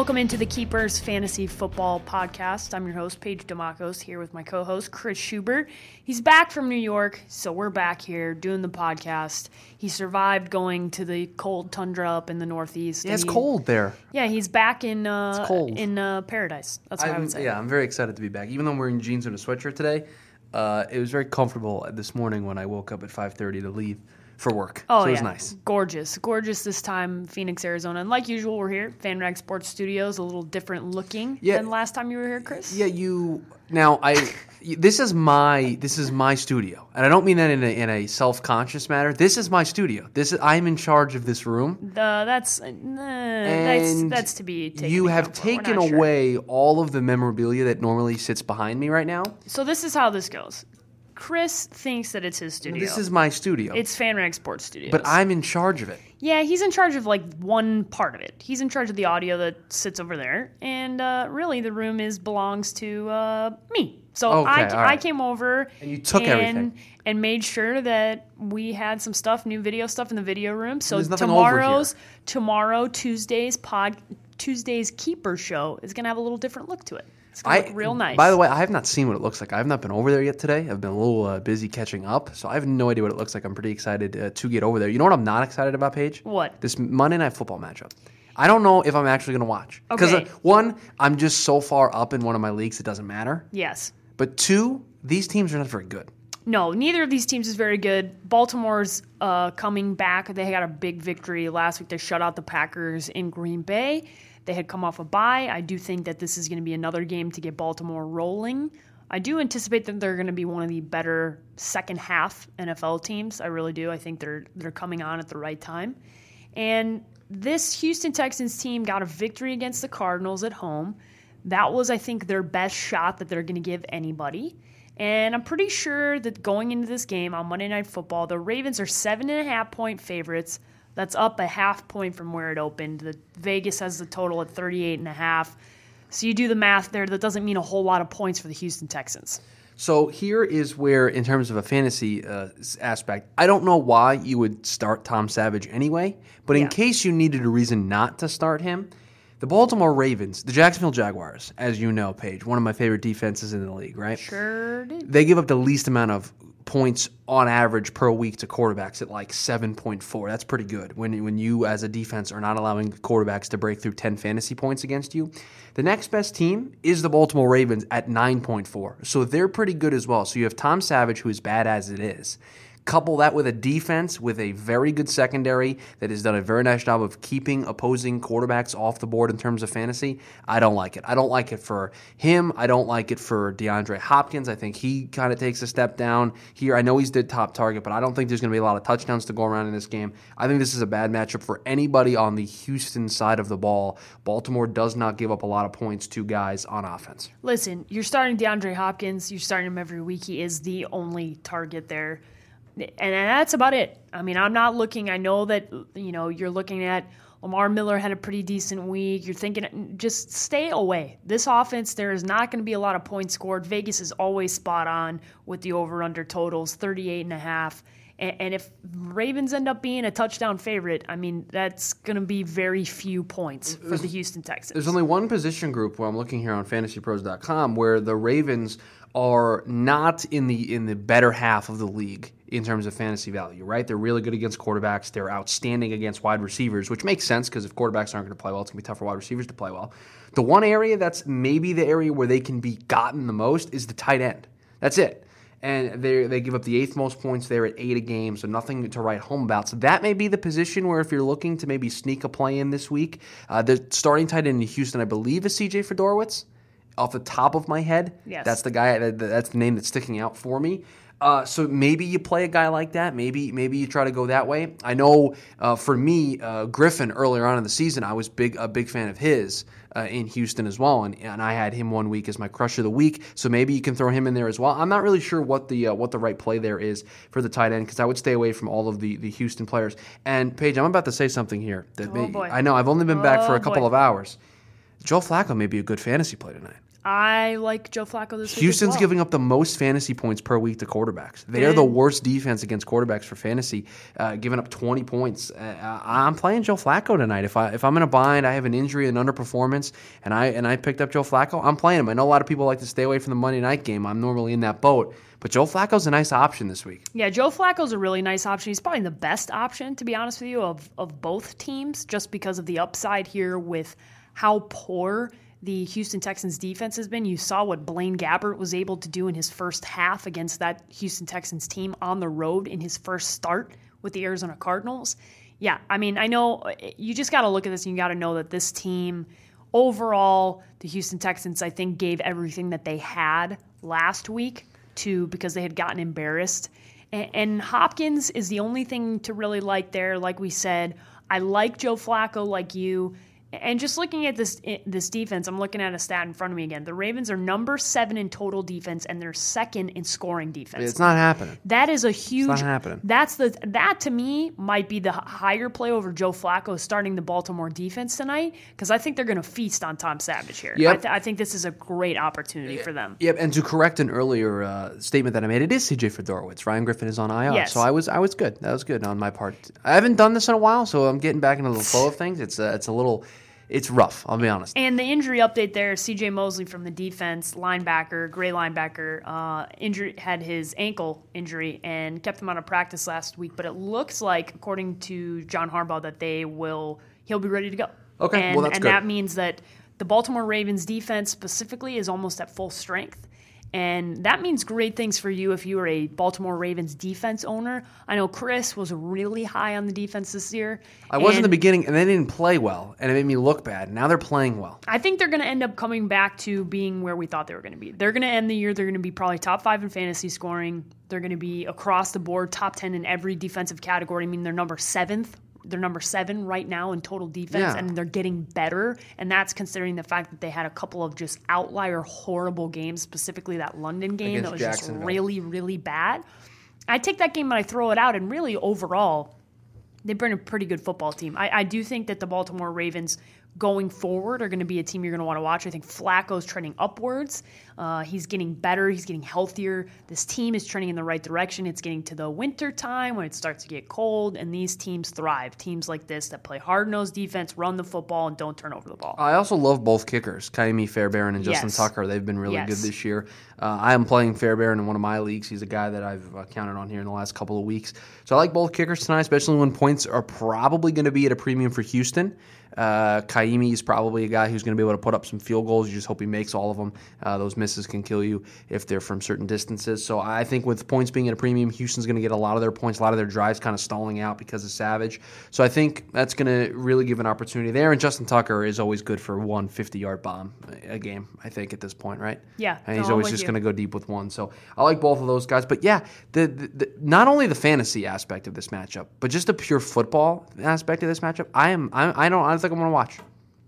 Welcome into the Keepers Fantasy Football Podcast. I'm your host, Paige Dimakos, here with my co host, Chris Schubert. He's back from New York, so we're back here doing the podcast. He survived going to the cold tundra up in the Northeast. Yeah, it's he- cold there. Yeah, he's back in uh, cold. in uh, paradise. That's what I I'm, would say. yeah, I'm very excited to be back. Even though I'm wearing jeans and a sweatshirt today, uh, it was very comfortable this morning when I woke up at 5:30 to leave for work. Oh, so it was yeah. nice. Gorgeous. Gorgeous this time, Phoenix, Arizona. And like usual, we're here, FanRag Sports Studios, a little different looking Yeah. than last time you were here, Chris. Yeah, you. Now I. This is my this is my studio, and I don't mean that in a, in a self conscious matter. This is my studio. This is I'm in charge of this room. That's, uh, that's And that's to be taken. you have account for. We're taken not sure. away all of the memorabilia that normally sits behind me right now. So this is how this goes. Chris thinks that it's his studio. This is my studio, it's FanRag Sports Studios. but I'm in charge of it. yeah, he's in charge of like one part of it. He's in charge of the audio that sits over there, and uh, really the room is belongs to uh, me. So Okay, I, all I came over And you took and, everything. and made sure that we had some stuff, new video stuff in the video room. So There's nothing over here. tomorrow's tomorrow Tuesday's pod Tuesday's keeper show is gonna have a little different look to it. It's gonna look real nice. By the way, I have not seen what it looks like. I have not been over there yet today. I've been a little uh, busy catching up, so I have no idea what it looks like. I'm pretty excited uh, to get over there. You know what I'm not excited about, Paige? What? This Monday Night Football matchup. I don't know if I'm actually going to watch because Okay. uh, one, I'm just so far up in one of my leagues it doesn't matter. yes. But two, these teams are not very good. No, neither of these teams is very good. Baltimore's uh, coming back. They got a big victory last week. They shut out the Packers in Green Bay. They had come off a bye. I do think that this is going to be another game to get Baltimore rolling. I do anticipate that they're going to be one of the better second half NFL teams. I really do. I think they're they're coming on at the right time. And this Houston Texans team got a victory against the Cardinals at home. That was, I think, their best shot that they're going to give anybody. And I'm pretty sure that going into this game on Monday Night Football, the Ravens are seven and a half point favorites. That's up a half point from where it opened. The Vegas has the total at 38 and a half. So you do the math there. That doesn't mean a whole lot of points for the Houston Texans. So here is where, in terms of a fantasy uh, aspect, I don't know why you would start Tom Savage anyway. But in Yeah. case you needed a reason not to start him, the Baltimore Ravens, the Jacksonville Jaguars, as you know, Paige, one of my favorite defenses in the league, right? Sure did. They give up the least amount of points on average per week to quarterbacks at like 7.4. That's pretty good when, when you, as a defense, are not allowing quarterbacks to break through 10 fantasy points against you. The next best team is the Baltimore Ravens at 9.4. So they're pretty good as well. So you have Tom Savage, who is bad as it is. Couple that with a defense with a very good secondary that has done a very nice job of keeping opposing quarterbacks off the board in terms of fantasy. I don't like it. I don't like it for him. I don't like it for DeAndre Hopkins. I think he kind of takes a step down here. I know he's the top target, but I don't think there's going to be a lot of touchdowns to go around in this game. I think this is a bad matchup for anybody on the Houston side of the ball. Baltimore does not give up a lot of points to guys on offense. Listen, you're starting DeAndre Hopkins. You're starting him every week. He is the only target there. And that's about it. I mean, I'm not looking. I know that, you know, you're looking at Lamar Miller had a pretty decent week. You're thinking, just stay away. This offense, there is not going to be a lot of points scored. Vegas is always spot on with the over under totals, 38 and a half. And, and if Ravens end up being a touchdown favorite, I mean, that's going to be very few points for the Houston Texans. There's only one position group where I'm looking here on fantasypros.com where the Ravens are not in the in the better half of the league in terms of fantasy value, right? They're really good against quarterbacks. They're outstanding against wide receivers, which makes sense because if quarterbacks aren't going to play well, it's going to be tough for wide receivers to play well. The one area that's maybe the area where they can be gotten the most is the tight end. That's it. And they they give up the eighth most points there at eight a game, so nothing to write home about. So that may be the position where if you're looking to maybe sneak a play in this week, uh, the starting tight end in Houston, I believe, is C.J. Fedorowicz. Off the top of my head, Yes. that's the guy. That, that's the name that's sticking out for me. Uh, so maybe you play a guy like that. Maybe maybe you try to go that way. I know uh, for me, uh, Griffin earlier on in the season, I was big a big fan of his uh, in Houston as well, and, and I had him one week as my crush of the week. So maybe you can throw him in there as well. I'm not really sure what the uh, what the right play there is for the tight end because I would stay away from all of the the Houston players. And Paige, I'm about to say something here. That Oh, may- boy. I know I've only been back for Oh, a couple boy. of hours. Joe Flacco may be a good fantasy play tonight. I like Joe Flacco this week. Houston's well. giving up the most fantasy points per week to quarterbacks. They are the worst defense against quarterbacks for fantasy, uh, giving up 20 points. Uh, I'm playing Joe Flacco tonight. If I if I'm in a bind, I have an injury and underperformance, and I and I picked up Joe Flacco, I'm playing him. I know a lot of people like to stay away from the Monday night game. I'm normally in that boat, but Joe Flacco's a nice option this week. Yeah, Joe Flacco's a really nice option. He's probably the best option, to be honest with you, of, of both teams, just because of the upside here with how poor the Houston Texans defense has been. You saw what Blaine Gabbert was able to do in his first half against that Houston Texans team on the road in his first start with the Arizona Cardinals. Yeah, I mean, I know eh, you just got to look at this and you got to know that this team, overall, the Houston Texans, I think, gave everything that they had last week to because they had gotten embarrassed. And, and Hopkins is the only thing to really like there. Like we said, I like Joe Flacco, like you. And just looking at this this defense, I'm looking at a stat in front of me again. The Ravens are number seven in total defense, and they're second in scoring defense. It's not happening. That is a huge. It's not happening. That's the that to me might be the higher play over Joe Flacco starting the Baltimore defense tonight because I think they're going to feast on Tom Savage here. Yep. I, th- I think this is a great opportunity for them. Yep, and to correct an earlier uh, statement that I made, it is CJ Fedorowicz. Ryan Griffin is on IR, Yes. so I was I was good. That was good on my part. I haven't done this in a while, so I'm getting back into the flow of things. It's uh, it's a little, it's rough. I'll be honest. And the injury update there, CJ Mosley from the defense, linebacker, gray linebacker, uh, injury had his ankle injury and kept him out of practice last week. But it looks like, according to John Harbaugh, that they will he'll be ready to go. Okay, and, well, that's and good. that means that the Baltimore Ravens defense specifically is almost at full strength. And that means great things for you if you are a Baltimore Ravens defense owner. I know Chris was really high on the defense this year. I was in the beginning, and they didn't play well, and it made me look bad. Now they're playing well. I think they're going to end up coming back to being where we thought they were going to be. They're going to end the year. They're going to be probably top five in fantasy scoring. They're going to be across the board top ten in every defensive category. I mean, they're number seventh. They're number seven right now in total defense, Yeah. and they're getting better. And that's considering the fact that they had a couple of just outlier horrible games, specifically that London game that was just really, really bad. I take that game and I throw it out, and really overall, they've been a pretty good football team. I, I do think that the Baltimore Ravens going forward are going to be a team you're going to want to watch. I think Flacco's trending upwards. Uh, he's getting better. He's getting healthier. This team is trending in the right direction. It's getting to the winter time when it starts to get cold, and these teams thrive. Teams like this that play hard nosed defense, run the football, and don't turn over the ball. I also love both kickers, Kaimi Fairbairn and Justin Yes. Tucker. They've been really Yes. good this year. Uh, I am playing Fairbairn in one of my leagues. He's a guy that I've uh, counted on here in the last couple of weeks. So I like both kickers tonight, especially when points are probably going to be at a premium for Houston. Uh, Kaimi is probably a guy who's going to be able to put up some field goals. You just hope he makes all of them. Uh, those misses can kill you if they're from certain distances. So I think with points being at a premium, Houston's going to get a lot of their points, a lot of their drives kind of stalling out because of Savage. So I think that's going to really give an opportunity there. And Justin Tucker is always good for one 50 yard bomb a game, I think, at this point, right? Yeah, And he's no, always just going to go deep with one. So I like both of those guys. But yeah, the, the, the not only the fantasy aspect of this matchup, but just the pure football aspect of this matchup, I am I, I don't I don't think I'm going to watch.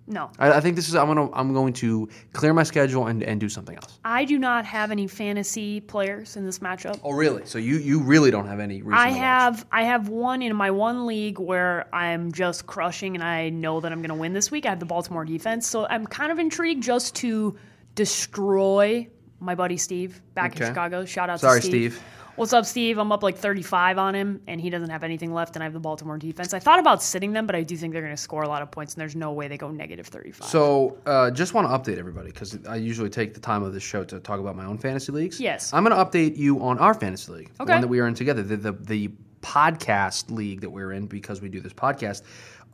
No, I, I think this is I'm gonna I'm going to clear my schedule and, and do something else. I do not have any fantasy players in this matchup. Oh really? So you you really don't have any reason I to watch. have I have one in my one league where I'm just crushing and I know that I'm going to win this week. I have the Baltimore defense, so I'm kind of intrigued just to destroy my buddy Steve back Okay. in Chicago. Shout out Sorry, to Steve. Steve. What's up, Steve? I'm up like 35 on him, and he doesn't have anything left, and I have the Baltimore defense. I thought about sitting them, but I do think they're going to score a lot of points, and there's no way they go negative 35. So, uh, just want to update everybody because I usually take the time of this show to talk about my own fantasy leagues. Yes. I'm going to update you on our fantasy league, the Okay. one that we are in together, the, the the podcast league that we're in because we do this podcast.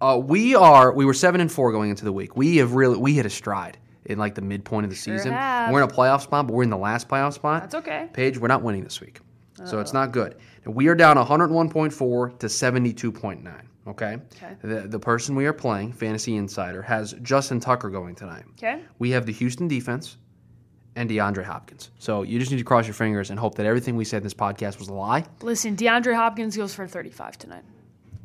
Uh, we are we were seven and four going into the week. We have really we hit a stride in like the midpoint of the season. have. We're in a playoff spot, but we're in the last playoff spot. That's okay. Paige, we're not winning this week, so it's not good. We are down 101.4 to 72.9. Okay. Okay. The the person we are playing, Fantasy Insider, has Justin Tucker going tonight. Okay. We have the Houston defense and DeAndre Hopkins. So you just need to cross your fingers and hope that everything we said in this podcast was a lie, Listen, DeAndre Hopkins goes for 35 tonight.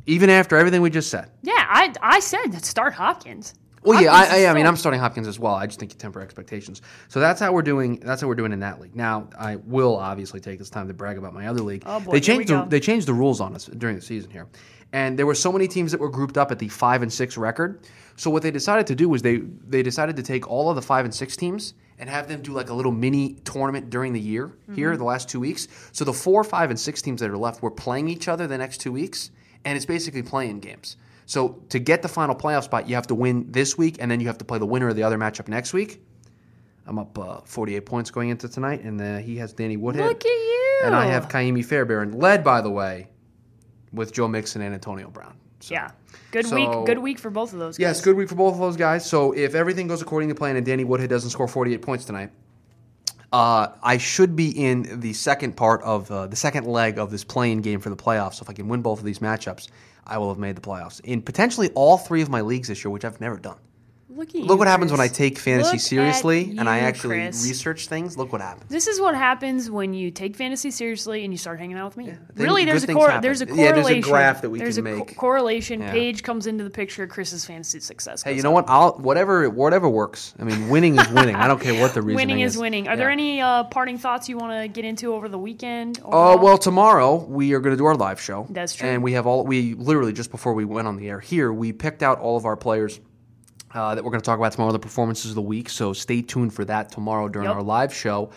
even after everything we just said. Yeah, I I said that start Hopkins. Well, yeah, Hopkins I, is I, I mean, I'm starting Hopkins as well. I just think you temper expectations. So that's how we're doing. That's how we're doing in that league. Now, I will obviously take this time to brag about my other league. Oh, boy, they changed the, they changed the rules on us during the season here, and there were so many teams that were grouped up at the five and six record. So what they decided to do was they they decided to take all of the five and six teams and have them do like a little mini tournament during the year Mm-hmm. here, the last two weeks. So the four, five, and six teams that are left, we're playing each other the next two weeks, and it's basically playing games. So to get the final playoff spot, you have to win this week, and then you have to play the winner of the other matchup next week. I'm up uh, 48 points going into tonight, and uh, he has Danny Woodhead. Look at you. And I have Kaimi Fairbairn, led, by the way, with Joe Mixon and Antonio Brown. So, yeah. Good So- week. Good week for both of those. Guys. Yes, good week for both of those guys. So if everything goes according to plan and Danny Woodhead doesn't score 48 points tonight, uh, I should be in the second part of uh, the second leg of this playing game for the playoffs. So if I can win both of these matchups, I will have made the playoffs in potentially all three of my leagues this year, which I've never done. Look at you. Look what happens when I take fantasy Look seriously at and I actually Chris. research things. Look what happens. This is what happens when you take fantasy seriously and you start hanging out with me. things- really, there's a cor- there's a Yeah, there's a correlation. graph that we there's can a co- correlation. Yeah. Paige comes into the picture. Chris's fantasy success. Hey, you know up. what? I'll whatever whatever works. I mean, winning is winning. I don't care what the reason is. Winning is winning. Are there any uh, parting thoughts you want to get into over the weekend? Uh, well, tomorrow we are going to do our live show. That's true. And we have all we literally just before we went on the air here, we picked out all of our players uh, that we're going to talk about tomorrow, the performances of the week. So stay tuned for that tomorrow during Yep. our live show.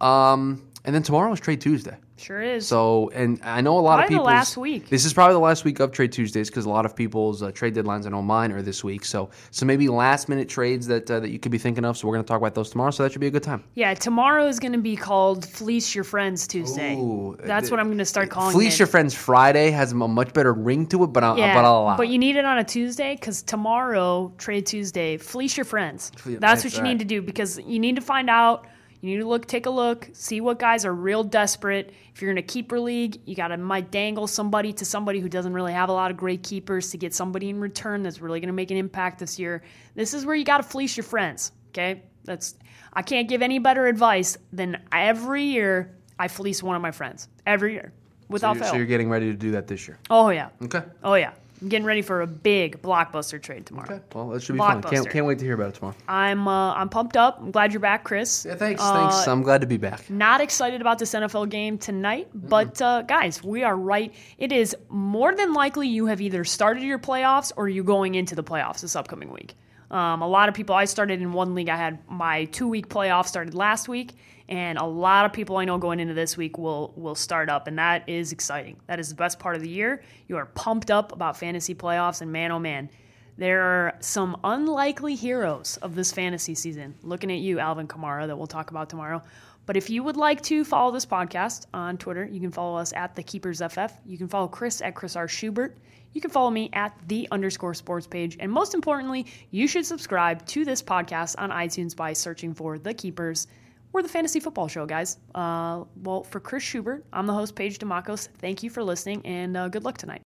Um, and then tomorrow is Trade Tuesday. Sure is. So, and I know a lot of Probably the people. last week. This is probably the last week of Trade Tuesdays because a lot of people's uh, trade deadlines. I know mine are this week. So, so maybe last minute trades that uh, that you could be thinking of. So we're going to talk about those tomorrow. So that should be a good time. yeah, tomorrow is going to be called Fleece Your Friends Tuesday. Ooh, That's what I'm going to start calling Fleece it. Your Friends Friday has a much better ring to it, but I'll, Yeah, but I'll allow. but you need it on a Tuesday because tomorrow, Trade Tuesday, fleece your friends. Fle- That's that's what you right. need to do because you need to find out. You need to look, take a look, see what guys are real desperate. If you're in a keeper league, you got to might dangle somebody to somebody who doesn't really have a lot of great keepers to get somebody in return that's really going to make an impact this year. This is where you got to fleece your friends. Okay, that's I can't give any better advice than every year I fleece one of my friends every year so, without you're, fail. so you're getting ready to do that this year. oh yeah. Okay. Oh yeah, I'm getting ready for a big blockbuster trade tomorrow. Okay. Well, that should be fun. Can't can't wait to hear about it tomorrow. I'm uh, I'm pumped up. I'm glad you're back, Chris. Yeah, thanks. Uh, thanks. I'm glad to be back. Not excited about this NFL game tonight, but uh, guys, we are right. It is more than likely you have either started your playoffs or you're going into the playoffs this upcoming week. Um, a lot of people. I started in one league. I had my two week playoff started last week, and a lot of people I know going into this week will will start up, and that is exciting. That is the best part of the year. You are pumped up about fantasy playoffs, and man, oh man, there are some unlikely heroes of this fantasy season. Looking at you, Alvin Kamara, that we'll talk about tomorrow. But if you would like to follow this podcast on Twitter, you can follow us at the Keepers FF. You can follow Chris at Chris R. Schubert. You can follow me at the underscore sports page. And most importantly, you should subscribe to this podcast on iTunes by searching for The Keepers. We're the fantasy football show, guys. Uh, well, for Chris Schubert, I'm the host, Paige Dimakos. Thank you for listening, and uh, good luck tonight.